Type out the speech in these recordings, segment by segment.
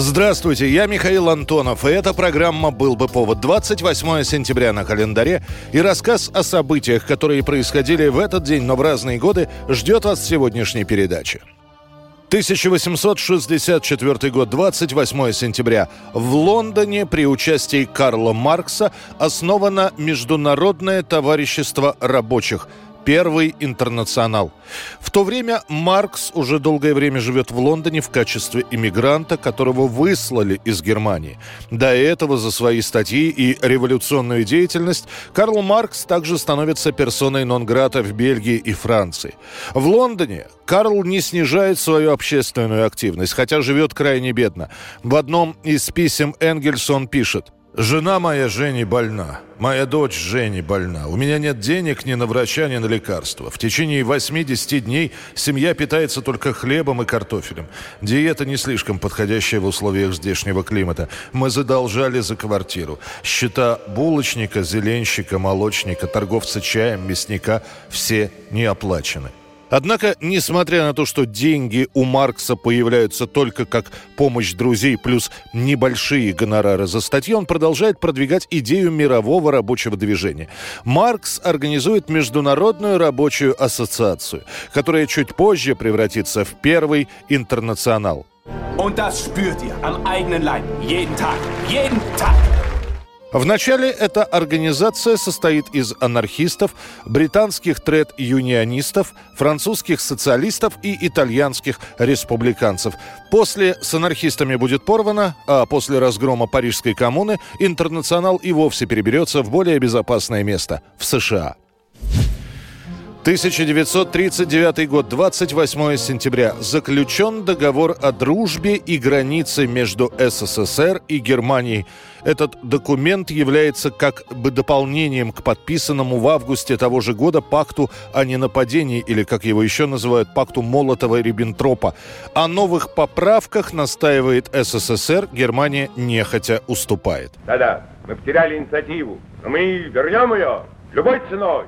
Здравствуйте, я Михаил Антонов, и эта программа «Был бы повод» 28 сентября на календаре, и рассказ о событиях, которые происходили в этот день, но в разные годы, ждет вас в сегодняшней передаче. 1864 год, 28 сентября. В Лондоне при участии Карла Маркса основано Международное товарищество рабочих – Первый интернационал. В то время Маркс уже долгое время живет в Лондоне в качестве иммигранта, которого выслали из Германии. До этого за свои статьи и революционную деятельность Карл Маркс также становится персоной нон-грата в Бельгии и Франции. В Лондоне Карл не снижает свою общественную активность, хотя живет крайне бедно. В одном из писем Энгельсон пишет – Жена моя Жени больна. Моя дочь Жени больна. У меня нет денег ни на врача, ни на лекарства. В течение 80 дней семья питается только хлебом и картофелем. Диета не слишком подходящая в условиях здешнего климата. Мы задолжали за квартиру. Счета булочника, зеленщика, молочника, торговца чаем, мясника – все не оплачены. Однако, несмотря на то, что деньги у Маркса появляются только как помощь друзей плюс небольшие гонорары за статьи, он продолжает продвигать идею мирового рабочего движения. Маркс организует Международную рабочую ассоциацию, которая чуть позже превратится в первый интернационал. Und das spürt ihr am eigenen Leib. Jeden Tag. Jeden Tag. Вначале эта организация состоит из анархистов, британских тред-юнионистов, французских социалистов и итальянских республиканцев. После с анархистами будет порвано, а после разгрома Парижской коммуны интернационал и вовсе переберется в более безопасное место – в США. 1939 год, 28 сентября. Заключен договор о дружбе и границе между СССР и Германией. Этот документ является как бы дополнением к подписанному в августе того же года пакту о ненападении, или, как его еще называют, пакту Молотова-Риббентропа. О новых поправках настаивает СССР, Германия нехотя уступает. Да-да, мы потеряли инициативу, но мы вернем ее любой ценой.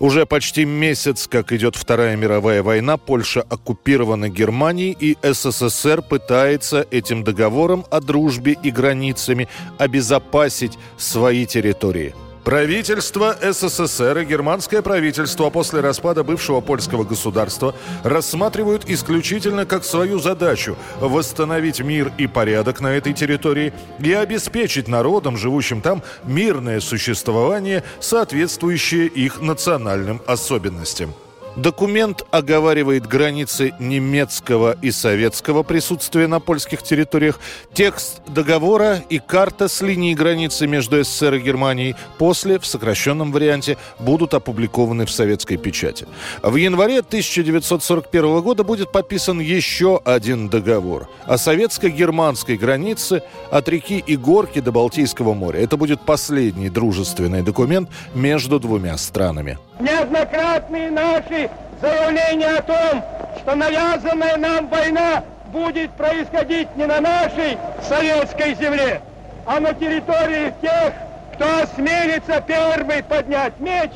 Уже почти месяц, как идет Вторая мировая война, Польша оккупирована Германией, и СССР пытается этим договором о дружбе и границами обезопасить свои территории. Правительство СССР и германское правительство после распада бывшего польского государства рассматривают исключительно как свою задачу восстановить мир и порядок на этой территории и обеспечить народам, живущим там, мирное существование, соответствующее их национальным особенностям. Документ оговаривает границы немецкого и советского присутствия на польских территориях. Текст договора и карта с линией границы между СССР и Германией после, в сокращенном варианте, будут опубликованы в советской печати. В январе 1941 года будет подписан еще один договор о советско-германской границе от реки Игорки до Балтийского моря. Это будет последний дружественный документ между двумя странами неоднократные наши заявления о том, что навязанная нам война будет происходить не на нашей советской земле, а на территории тех, кто осмелится первый поднять меч,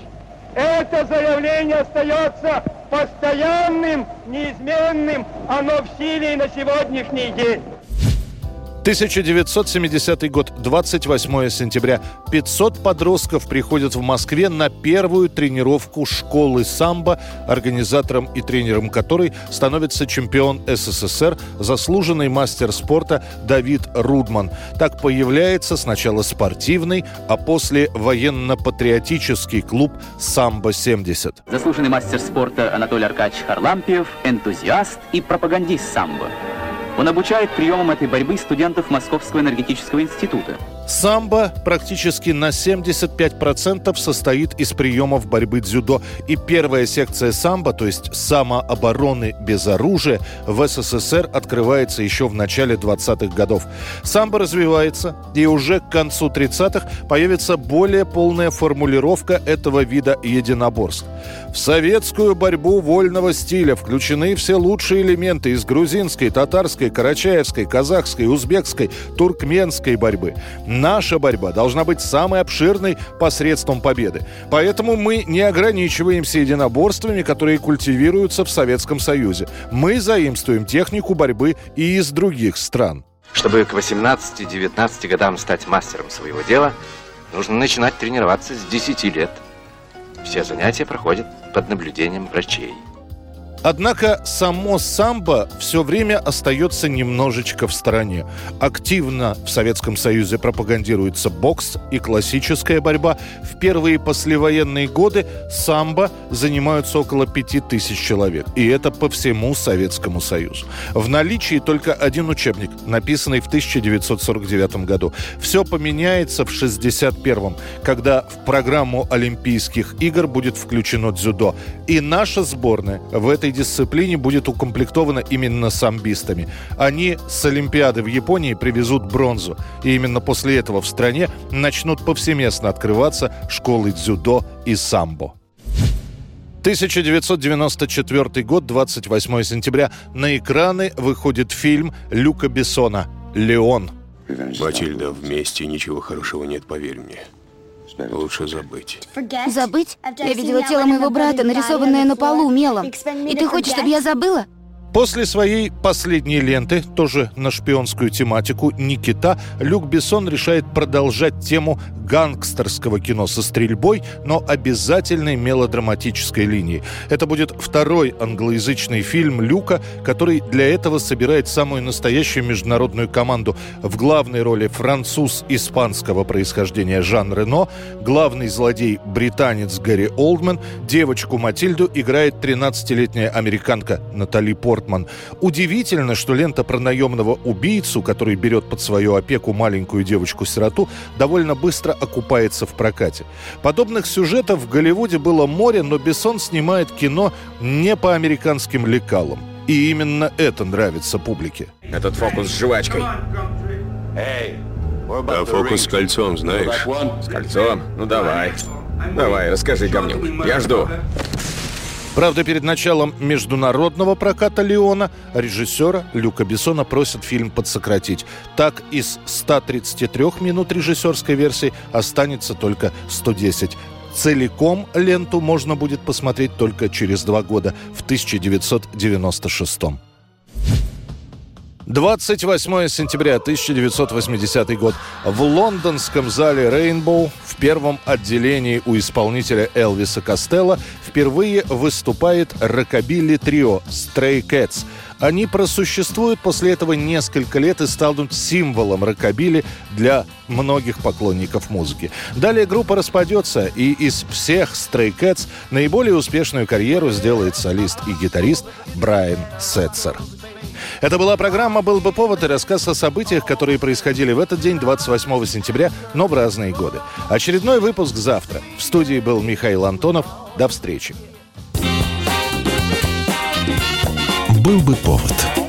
это заявление остается постоянным, неизменным, оно в силе и на сегодняшний день. 1970 год, 28 сентября. 500 подростков приходят в Москве на первую тренировку школы самбо, организатором и тренером которой становится чемпион СССР, заслуженный мастер спорта Давид Рудман. Так появляется сначала спортивный, а после военно-патриотический клуб «Самбо-70». Заслуженный мастер спорта Анатолий Аркадьевич Харлампиев, энтузиаст и пропагандист самбо. Он обучает приемам этой борьбы студентов Московского энергетического института. Самбо практически на 75% состоит из приемов борьбы дзюдо. И первая секция самбо, то есть самообороны без оружия, в СССР открывается еще в начале 20-х годов. Самбо развивается, и уже к концу 30-х появится более полная формулировка этого вида единоборств. В советскую борьбу вольного стиля включены все лучшие элементы из грузинской, татарской, карачаевской, казахской, узбекской, туркменской борьбы. Наша борьба должна быть самой обширной посредством победы. Поэтому мы не ограничиваемся единоборствами, которые культивируются в Советском Союзе. Мы заимствуем технику борьбы и из других стран. Чтобы к 18-19 годам стать мастером своего дела, нужно начинать тренироваться с 10 лет. Все занятия проходят под наблюдением врачей. Однако само самбо все время остается немножечко в стороне. Активно в Советском Союзе пропагандируется бокс и классическая борьба. В первые послевоенные годы самбо занимаются около пяти тысяч человек. И это по всему Советскому Союзу. В наличии только один учебник, написанный в 1949 году. Все поменяется в 1961, когда в программу Олимпийских игр будет включено дзюдо. И наша сборная в этой дисциплине будет укомплектована именно самбистами. Они с Олимпиады в Японии привезут бронзу. И именно после этого в стране начнут повсеместно открываться школы дзюдо и самбо. 1994 год, 28 сентября. На экраны выходит фильм Люка Бессона «Леон». Матильда, вместе ничего хорошего нет, поверь мне. Лучше забыть. Забыть? Я видела тело моего брата, нарисованное на полу мелом. И ты хочешь, чтобы я забыла? После своей последней ленты, тоже на шпионскую тематику, «Никита», Люк Бессон решает продолжать тему гангстерского кино со стрельбой, но обязательной мелодраматической линией. Это будет второй англоязычный фильм Люка, который для этого собирает самую настоящую международную команду. В главной роли француз испанского происхождения Жан Рено, главный злодей британец Гэри Олдман, девочку Матильду играет 13-летняя американка Натали Портман. Удивительно, что лента про наемного убийцу, который берет под свою опеку маленькую девочку-сироту, довольно быстро окупается в прокате. Подобных сюжетов в Голливуде было море, но Бессон снимает кино не по американским лекалам. И именно это нравится публике. Этот фокус с жвачкой. А фокус с кольцом знаешь? С кольцом? Ну давай. Давай, расскажи говнюк. Я жду. Правда, перед началом международного проката «Леона» режиссера Люка Бессона просят фильм подсократить. Так, из 133 минут режиссерской версии останется только 110. Целиком ленту можно будет посмотреть только через два года, в 1996 -м. 28 сентября 1980 год. В лондонском зале Rainbow в первом отделении у исполнителя Элвиса Костелла впервые выступает рокобилли трио Stray Cats. Они просуществуют после этого несколько лет и станут символом рокобили для многих поклонников музыки. Далее группа распадется, и из всех Stray Cats наиболее успешную карьеру сделает солист и гитарист Брайан Сетцер. Это была программа «Был бы повод» и рассказ о событиях, которые происходили в этот день, 28 сентября, но в разные годы. Очередной выпуск завтра. В студии был Михаил Антонов. До встречи. «Был бы повод»